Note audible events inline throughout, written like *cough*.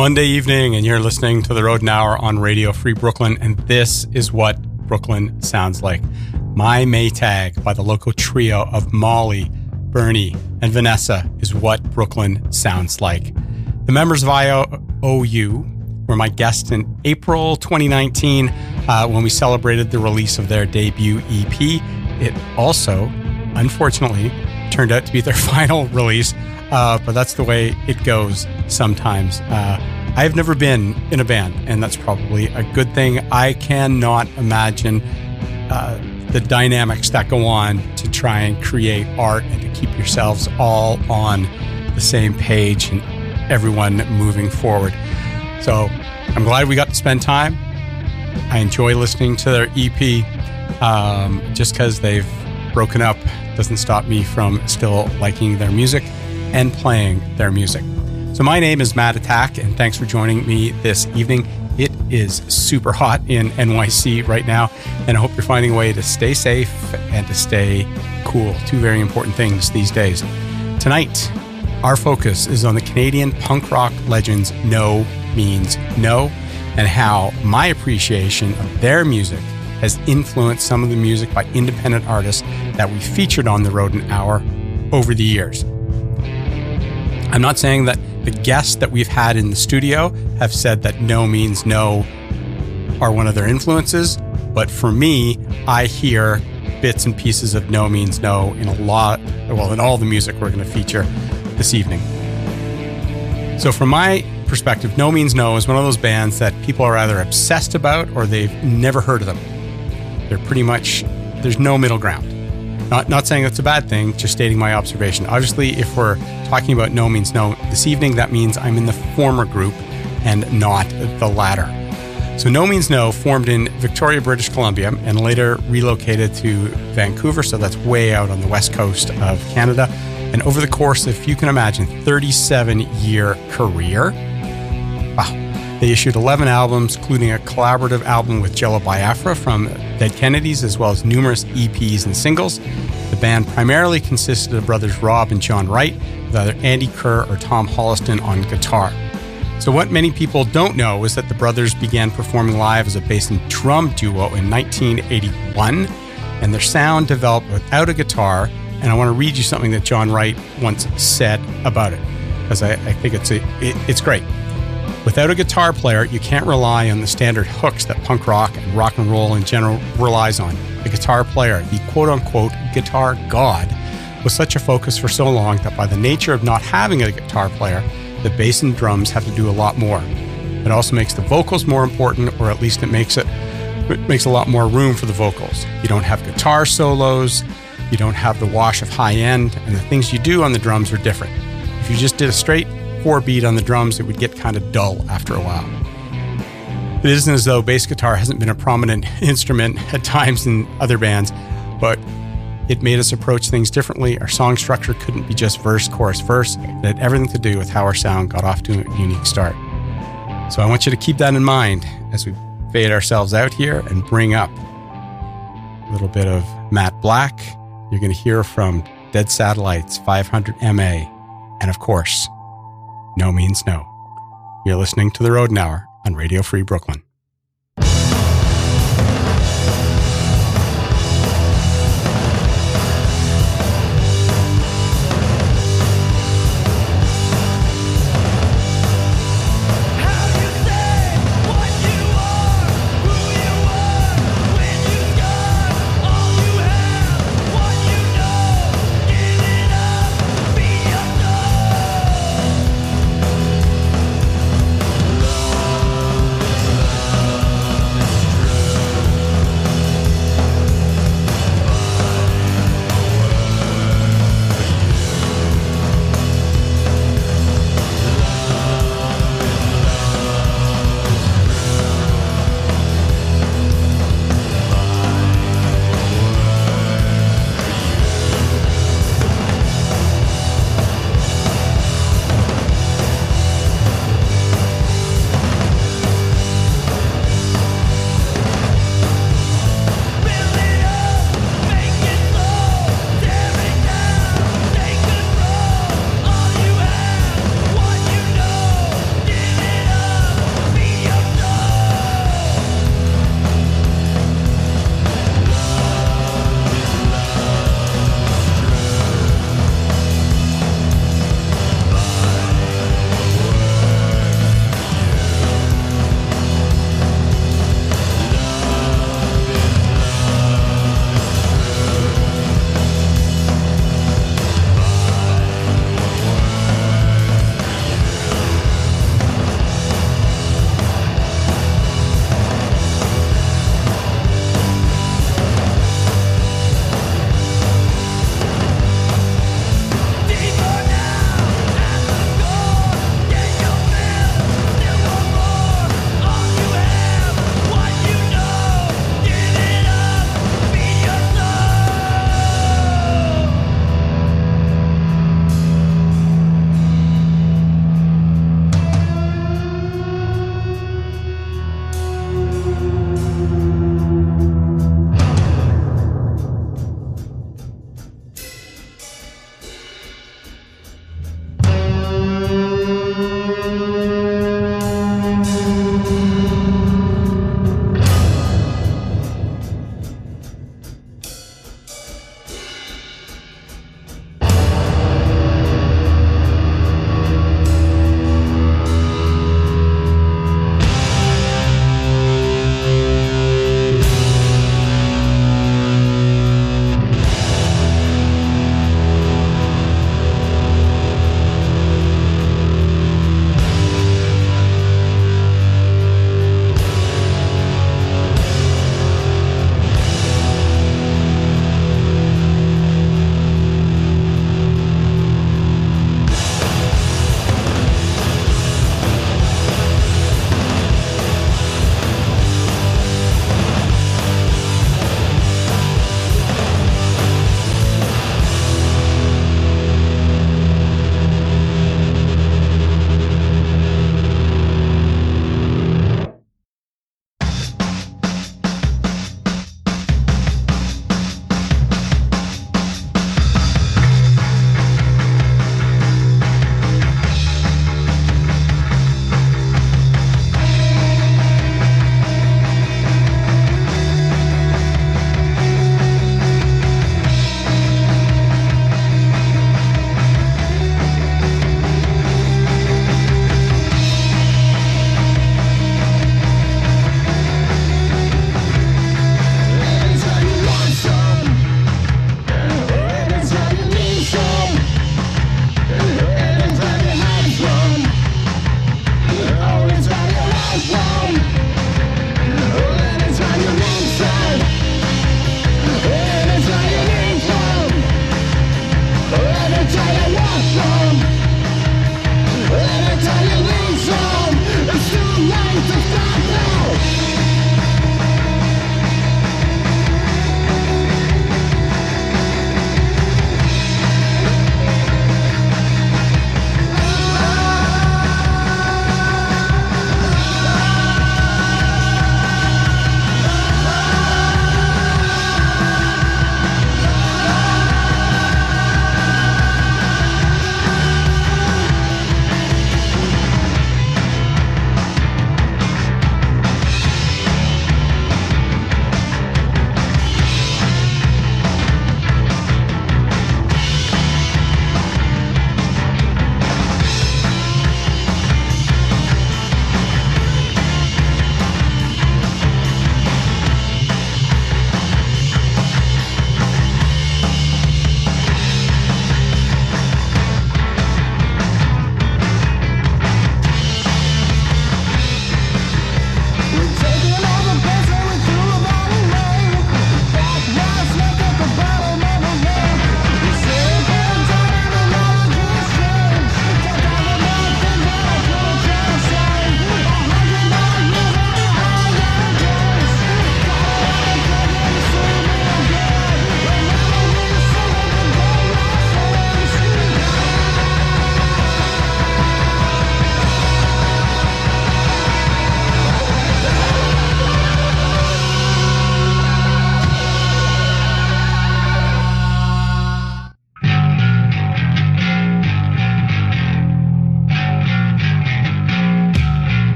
Monday evening, and you're listening to the Rodent Hour on Radio Free Brooklyn, and this is what Brooklyn sounds like. My Maytag by the local trio of Molly, Bernie, and Vanessa is what Brooklyn sounds like. The members of IOU were my guests in April 2019 uh, when we celebrated the release of their debut EP. It also, unfortunately, turned out to be their *laughs* final release uh, but that's the way it goes sometimes. Uh, I've never been in a band, and that's probably a good thing. I cannot imagine uh, the dynamics that go on to try and create art and to keep yourselves all on the same page and everyone moving forward. So I'm glad we got to spend time. I enjoy listening to their EP. Um, just because they've broken up doesn't stop me from still liking their music and playing their music. So, my name is Matt Attack, and thanks for joining me this evening. It is super hot in NYC right now, and I hope you're finding a way to stay safe and to stay cool. Two very important things these days. Tonight, our focus is on the Canadian punk rock legends No Means No and how my appreciation of their music has influenced some of the music by independent artists that we featured on the Rodent Hour over the years. I'm not saying that the guests that we've had in the studio have said that no means no are one of their influences, but for me, I hear bits and pieces of no means no in a lot, well, in all the music we're going to feature this evening. So, from my perspective, No Means No is one of those bands that people are either obsessed about or they've never heard of them. They're pretty much, there's no middle ground. Not, not saying that's a bad thing, just stating my observation. Obviously, if we're talking about no means no this evening, that means I'm in the former group and not the latter. So, No Means No formed in Victoria, British Columbia, and later relocated to Vancouver. So, that's way out on the west coast of Canada. And over the course of, if you can imagine, 37 year career, wow, they issued 11 albums, including a collaborative album with Jello Biafra from Dead Kennedys, as well as numerous EPs and singles. The band primarily consisted of brothers Rob and John Wright, with either Andy Kerr or Tom Holliston on guitar. So, what many people don't know is that the brothers began performing live as a bass and drum duo in 1981, and their sound developed without a guitar. And I want to read you something that John Wright once said about it, because I, I, think it's, a, it, it's great. Without a guitar player, you can't rely on the standard hooks that punk rock and rock and roll in general relies on. The guitar player, the quote unquote guitar god, was such a focus for so long that by the nature of not having a guitar player, the bass and drums have to do a lot more. It also makes the vocals more important, or at least it makes it, it makes a lot more room for the vocals. You don't have guitar solos, you don't have the wash of high end, and the things you do on the drums are different. If you just did a straight four beat on the drums, it would get kind of dull after a while. It isn't as though bass guitar hasn't been a prominent *laughs* instrument at times in other bands, but it made us approach things differently. Our song structure couldn't be just verse, chorus, verse. It had everything to do with how our sound got off to a unique start. So I want you to keep that in mind as we fade ourselves out here and bring up a little bit of Matte Black. You're going to hear from Dead Satellites 500mA, and of course, no means no. You're listening to The Rodent Hour on Radio Free Brooklyn.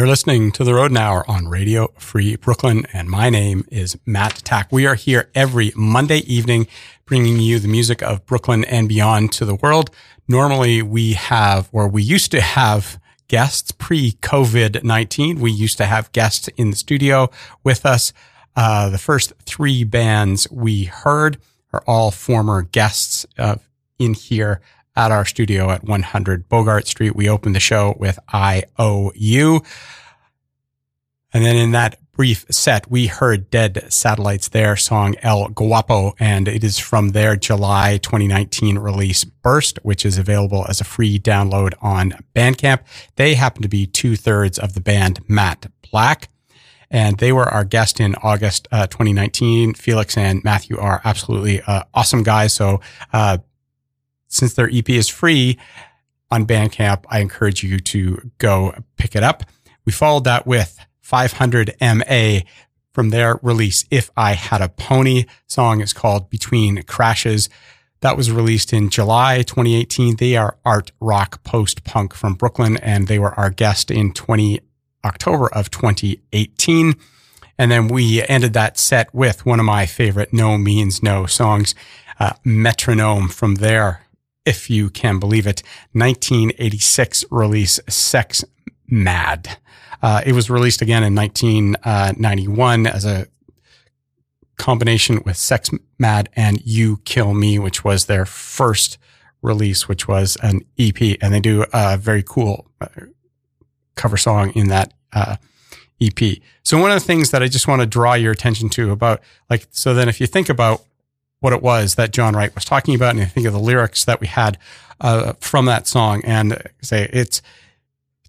You're listening to The Rodent Hour on Radio Free Brooklyn, and my name is Matt Attack. We are here every Monday evening bringing you the music of Brooklyn and beyond to the world. Normally we have, or we used to have guests pre COVID 19. We used to have guests in the studio with us. Uh, the first three bands we heard are all former guests uh, in here at our studio at 100 Bogart Street. We opened the show with IOU. And then in that brief set, we heard Dead Satellites, their song El Guapo, and it is from their July 2019 release Burst, which is available as a free download on Bandcamp. They happen to be two thirds of the band Matte Black. And they were our guest in August uh, 2019. Felix and Matthew are absolutely uh, awesome guys. So uh, since their EP is free on Bandcamp, I encourage you to go pick it up. We followed that with 500mA from their release, If I Had a Pony. Song is called Between Crashes. That was released in July 2018. They are art rock post punk from Brooklyn, and they were our guest in 20 October of 2018. And then we ended that set with one of my favorite No Means No songs, uh, Metronome from their if you can believe it, 1986 release Sex Mad. Uh, it was released again in 1991 as a combination with Sex Mad and You Kill Me, which was their first release, which was an EP. And they do a very cool uh, cover song in that uh, EP. So one of the things that I just want to draw your attention to about like, so then if you think about what it was that John Wright was talking about, and I think of the lyrics that we had uh, from that song, and say it's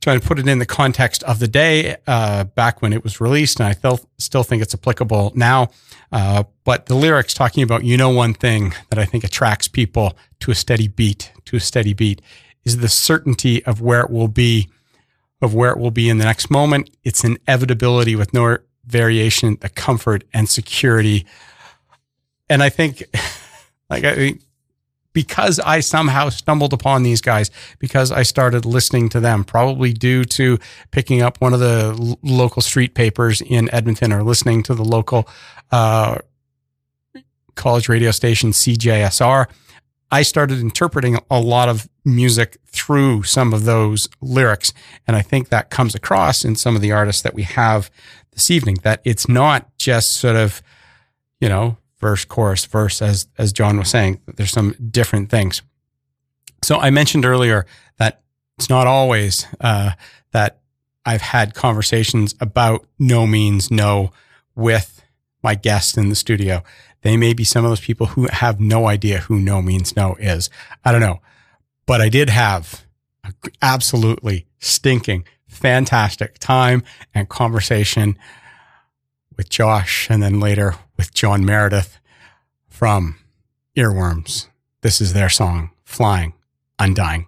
trying to put it in the context of the day uh, back when it was released, and I still still think it's applicable now. Uh, but the lyrics talking about you know one thing that I think attracts people to a steady beat, to a steady beat, is the certainty of where it will be, of where it will be in the next moment. It's inevitability with no variation, the comfort and security and I think, *laughs* like, I, because I somehow stumbled upon these guys, because I started listening to them, probably due to picking up one of the l- local street papers in Edmonton or listening to the local uh, college radio station CJSR. I started interpreting a lot of music through some of those lyrics. And I think that comes across in some of the artists that we have this evening, that it's not just sort of, you know, verse, chorus, verse, as, as John was saying. There's some different things. So I mentioned earlier that it's not always uh, that I've had conversations about no means no with my guests in the studio. They may be some of those people who have no idea who no means no is. I don't know. But I did have absolutely stinking fantastic time and conversation with Josh and then later with John Meredith from Earworms. This is their song, Flying, Undying.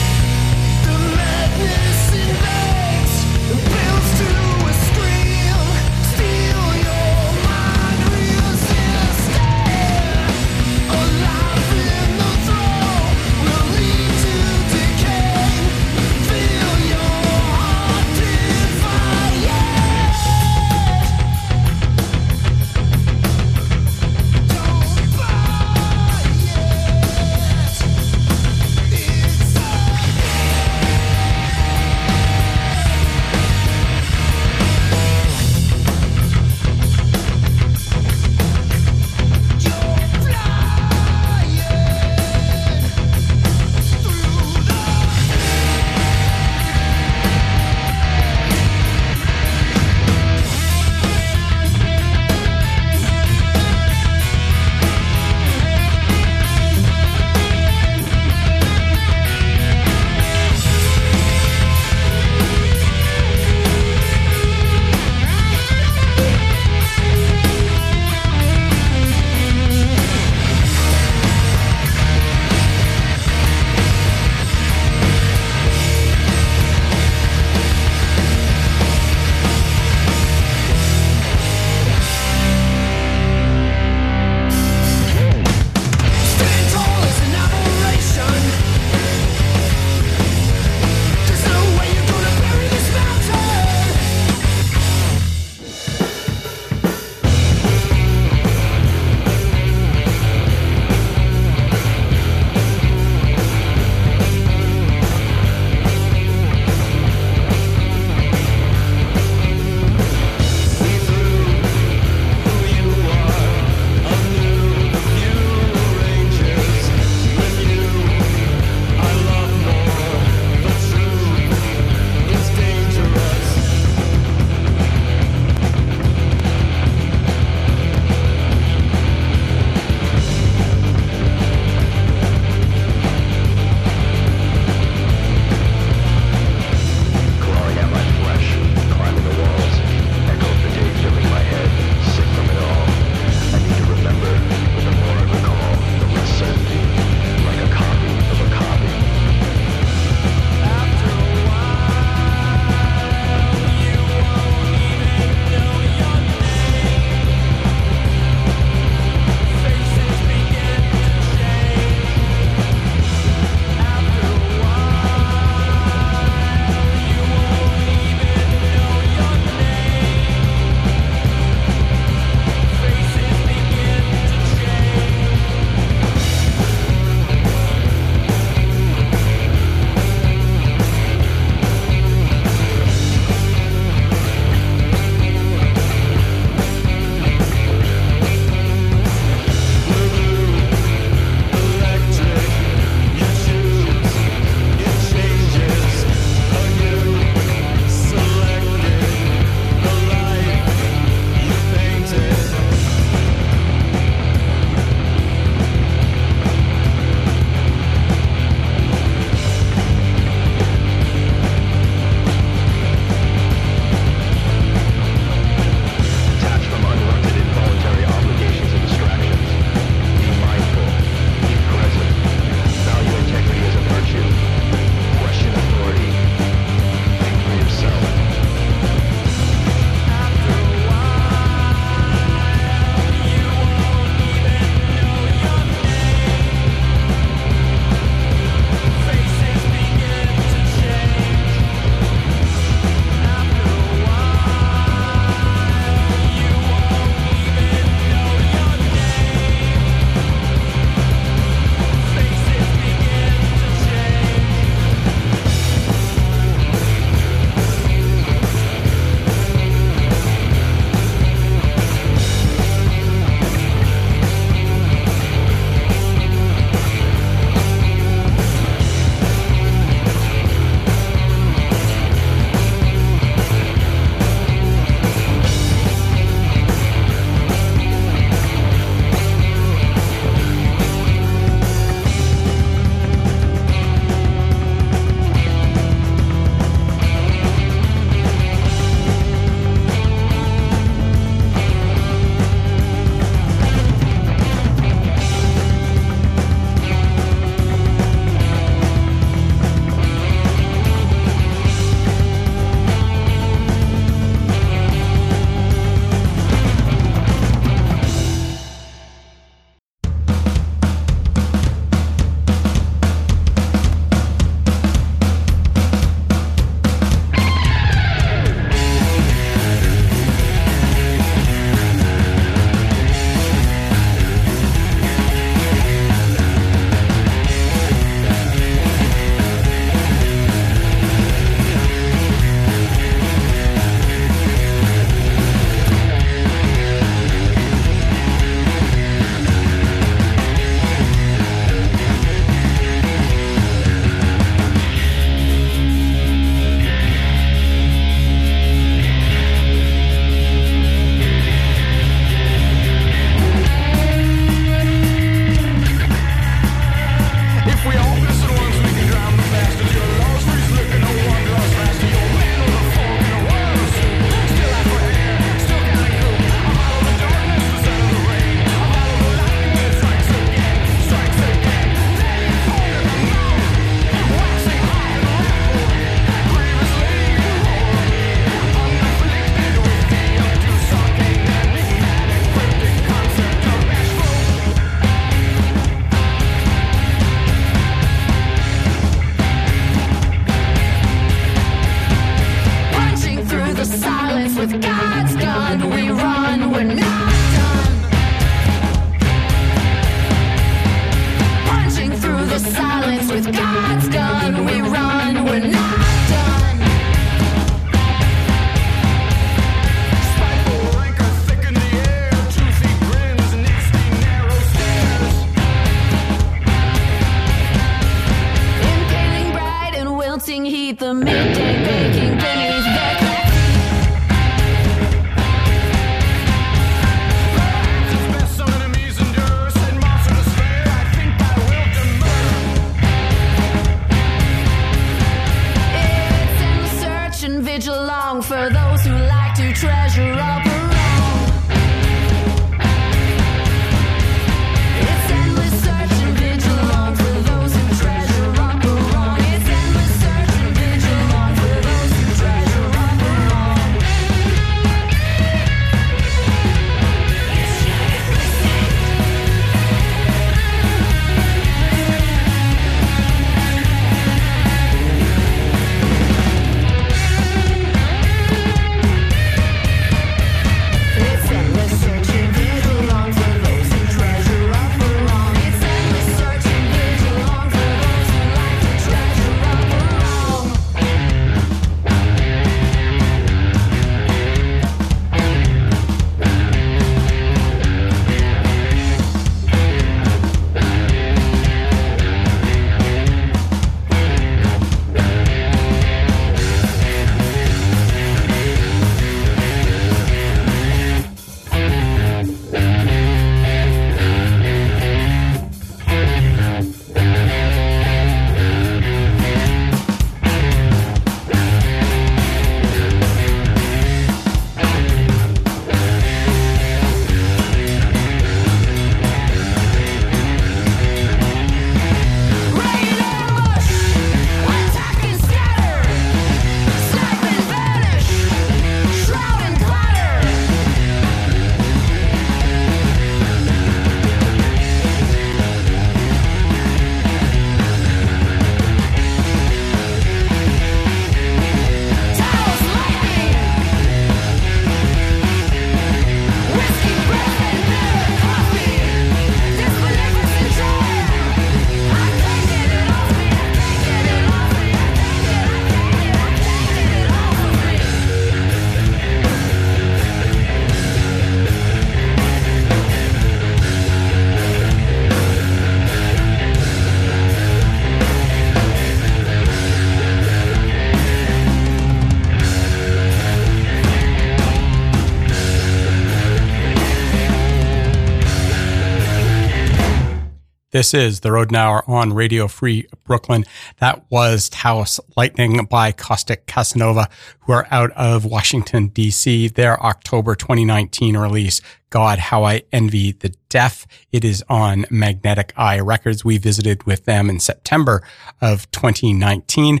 This is the Rodent Hour on Radio Free Brooklyn. That was Taos Lightning by Caustic Casanova, who are out of Washington, D.C. Their October 2019 release, God, How I Envy the Deaf. It is on Magnetic Eye Records. We visited with them in September of 2019.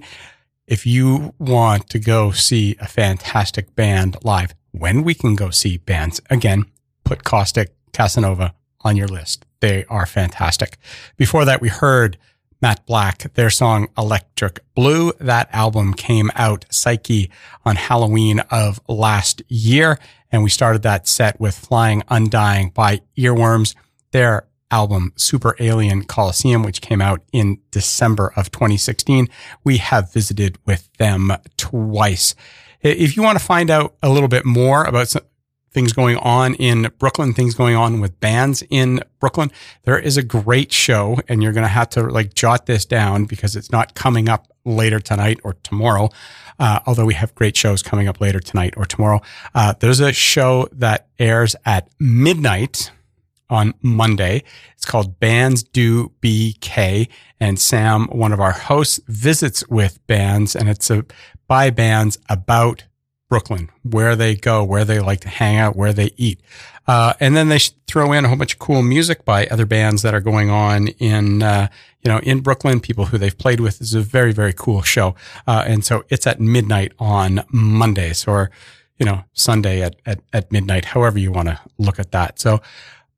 If you want to go see a fantastic band live, when we can go see bands, again, put Caustic Casanova on your list. They are fantastic. Before that, we heard Matte Black, their song Electric Blue. That album came out Psyche on Halloween of last year. And we started that set with Flying Undying by Earworms, their album Super Alien Coliseum, which came out in December of 2016. We have visited with them twice. If you want to find out a little bit more about things going on in Brooklyn, things going on with bands in Brooklyn. There is a great show and you're going to have to like jot this down because it's not coming up later tonight or tomorrow. Uh, although we have great shows coming up later tonight or tomorrow. Uh, there's a show that airs at midnight on Monday. It's called Bands Do BK and Sam, one of our hosts, visits with bands and it's a by bands about Brooklyn, where they go, where they like to hang out, where they eat. Uh, and then they throw in a whole bunch of cool music by other bands that are going on in, uh, you know, in Brooklyn, people who they've played with. It's a very, very cool show. Uh, and so it's at midnight on Mondays or, you know, Sunday at, at, at midnight, however you want to look at that. So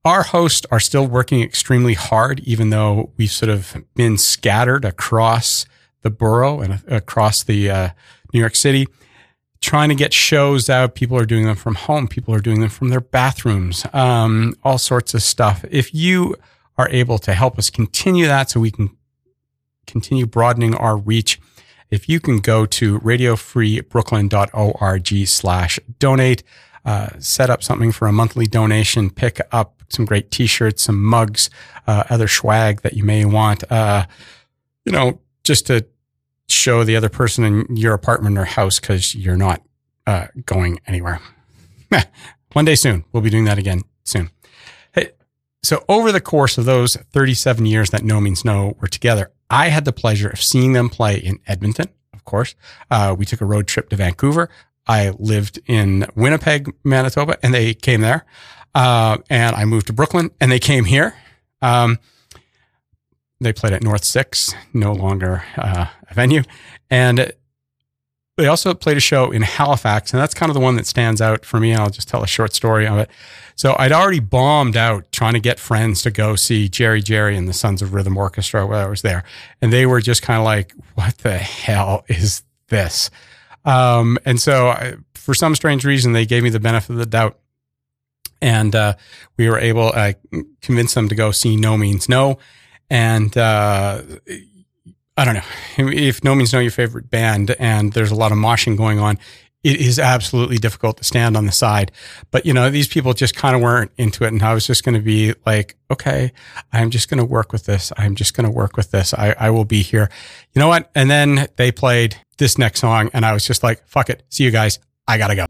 our hosts are still working extremely hard, even though we've sort of been scattered across the borough and across the, uh, New York City trying to get shows out. People are doing them from home. People are doing them from their bathrooms, um, all sorts of stuff. If you are able to help us continue that so we can continue broadening our reach. If you can go to radiofreebrooklyn.org slash donate, uh, set up something for a monthly donation, pick up some great t-shirts, some mugs, uh, other swag that you may want, uh, you know, just to show the other person in your apartment or house because you're not uh, going anywhere. *laughs* One day soon, we'll be doing that again soon. Hey, so over the course of those 37 years that No Means No were together, I had the pleasure of seeing them play in Edmonton, of course. Uh, we took a road trip to Vancouver. I lived in Winnipeg, Manitoba, and they came there. Uh, and I moved to Brooklyn, and they came here. Um, they played at North Six, no longer uh, a venue. And they also played a show in Halifax, and that's kind of the one that stands out for me. I'll just tell a short story of it. So I'd already bombed out trying to get friends to go see Jerry Jerry and the Sons of Rhythm Orchestra while I was there. And they were just kind of like, what the hell is this? Um, and so I, for some strange reason, they gave me the benefit of the doubt. And uh, we were able to convince them to go see No Means No. And uh, I don't know if No Means No your favorite band and there's a lot of moshing going on. It is absolutely difficult to stand on the side, but you know these people just kind of weren't into it, and I was just going to be like, okay, I'm just going to work with this. I'm just going to work with this. I, I will be here. You know what? And then they played this next song, and I was just like, fuck it. See you guys. I gotta go.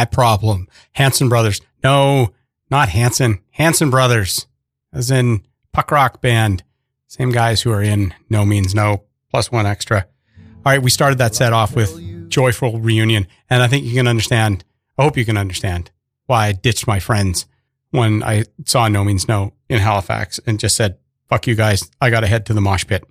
My problem. Hanson Brothers. No, not Hanson. Hanson Brothers, as in Puck Rock Band. Same guys who are in No Means No, plus one extra. All right, we started that set off with Joyful Reunion. And I think you can understand, I hope you can understand why I ditched my friends when I saw No Means No in Halifax and just said, fuck you guys, I got to head to the mosh pit.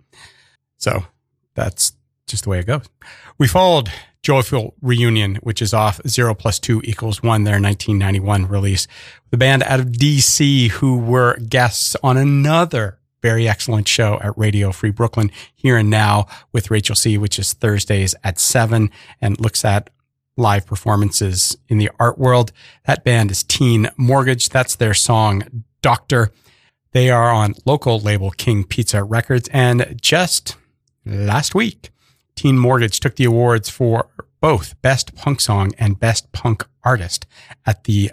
So that's just the way it goes. We followed Joyful Reunion, which is off Zero Plus Two Equals One, their 1991 release. The band out of DC who were guests on another very excellent show at Radio Free Brooklyn here and now with Rachel C, which is Thursdays at seven and looks at live performances in the art world. That band is Teen Mortgage. That's their song Doctor. They are on local label King Pizza Records. And just last week, Teen Mortgage took the awards for both Best Punk Song and Best Punk Artist at the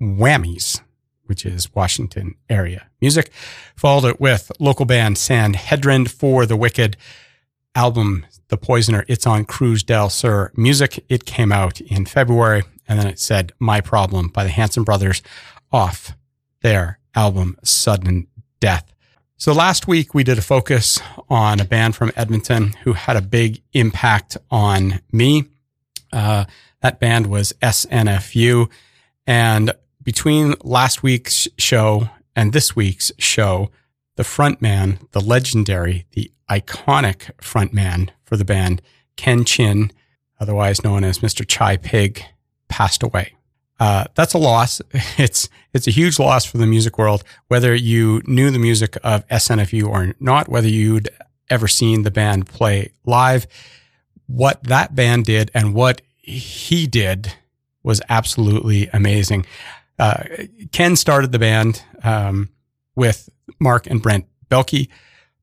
Wammies, which is Washington area music. Followed it with local band Sanhedrin for the Wicked album The Poisoner. It's on Cruz del Sur Music. It came out in February. And then it said My Problem by the Hanson Brothers off their album Sudden Death. So last week we did a focus on a band from Edmonton who had a big impact on me. Uh, that band was SNFU. And between last week's show and this week's show, the frontman, the legendary, the iconic frontman for the band, Ken Chin, otherwise known as Mr. Chi Pig, passed away. Uh, that's a loss. *laughs* It's it's a huge loss for the music world. Whether you knew the music of SNFU or not, whether you'd ever seen the band play live, what that band did and what he did was absolutely amazing. Uh, Ken started the band um, with Marc and Brent Belke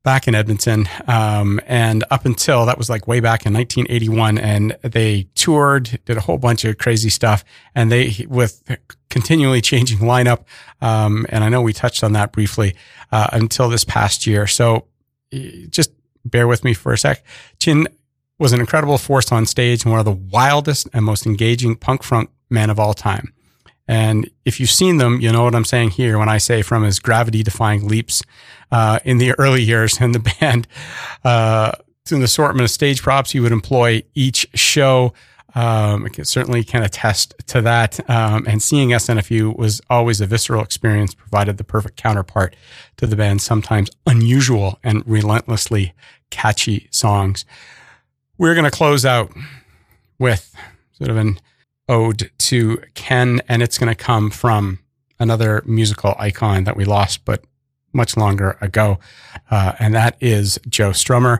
back in Edmonton. Um, and up until that was like way back in 1981 and they toured, did a whole bunch of crazy stuff and they, with continually changing *laughs* lineup. Um, and I know we touched on that briefly, uh, until this past year. So just bear with me for a sec. Chin was an incredible force on stage and one of the wildest and most engaging punk front men of all time. And if you've seen them, you know what I'm saying here when I say from his gravity defying leaps uh, in the early years in the *laughs* band uh, to an assortment of stage props you would employ each show. Um, I can certainly can attest to that. Um, and seeing SNFU was always a visceral experience, provided the perfect counterpart to the band's sometimes unusual and relentlessly catchy songs. We're going to close out with sort of an ode to Ken, and it's going to come from another musical icon that we lost, but much longer ago, uh, and that is Joe Strummer.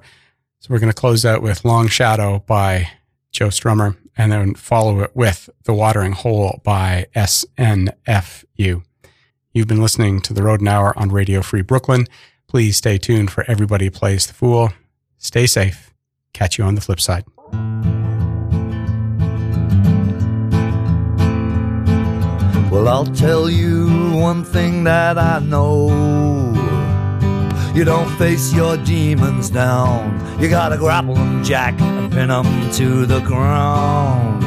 So we're going to close out with Long Shadow by Joe Strummer, and then follow it with The Watering Hole by SNFU. You've been listening to The Rodent Hour on Radio Free Brooklyn. Please stay tuned for Everybody Plays the Fool. Stay safe. Catch you on the flip side. Well, I'll tell you one thing that I know. You don't face your demons down. You gotta grapple them, Jack, and pin them to the ground.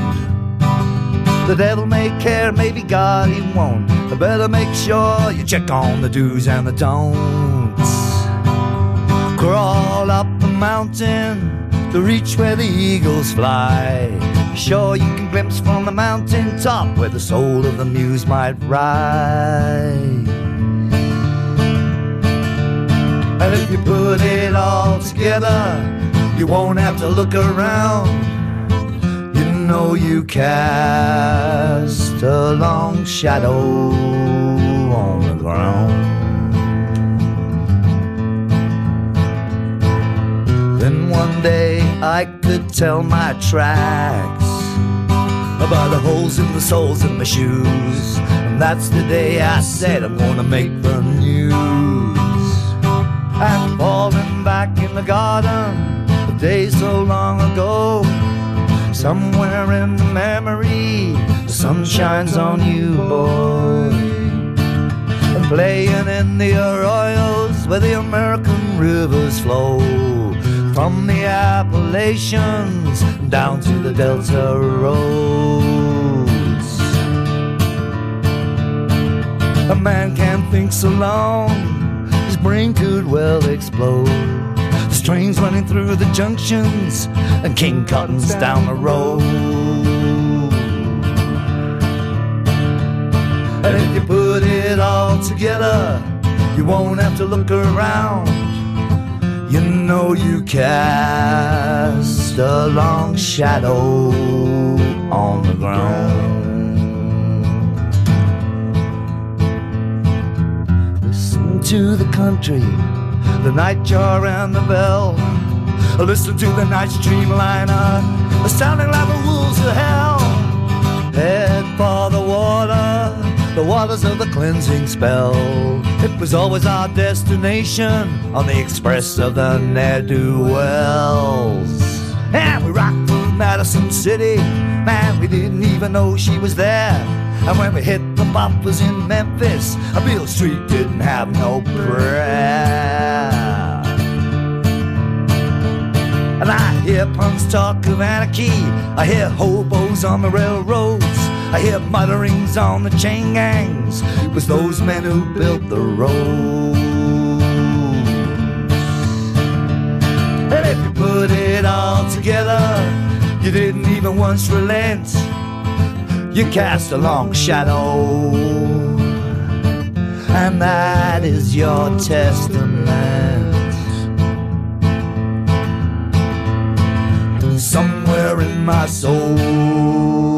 The devil may care, maybe God he won't. But better make sure you check on the do's and the don'ts. Crawl up the mountain to reach where the eagles fly. Sure, you can glimpse from the mountain top where the soul of the muse might rise. And if you put it all together, you won't have to look around. You know you cast a long shadow on the ground. Then one day I could tell my tracks about the holes in the soles of my shoes. And that's the day I said I'm gonna make the news. I'm falling back in the garden, the day so long ago. Somewhere in the memory, the sun shines on you, boy. And playing in the arroyos where the American rivers flow from the Appalachians down to the Delta roads. A man can't think so long, his brain could well explode. There's trains running through the junctions, and King Cotton's down the road. And if you put it all together, you won't have to look around you know you cast a long shadow on the ground. Listen to the country, the nightjar and the bell. Listen to the night streamliner, sounding like the wolves of hell. Head for the water, the waters of the cleansing spell. It was always our destination on the express of the ne'er-do-wells. And we rocked through Madison City, man, we didn't even know she was there. And when we hit the boppers in Memphis, Beale Street didn't have no prayer. And I hear punks talk of anarchy. I hear hobos on the railroads. I hear mutterings on the chain gangs. It was those men who built the roads. And if you put it all together, you didn't even once relent. You cast a long shadow, and that is your testament. somewhere in my soul.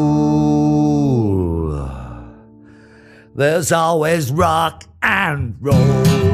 There's always rock and roll.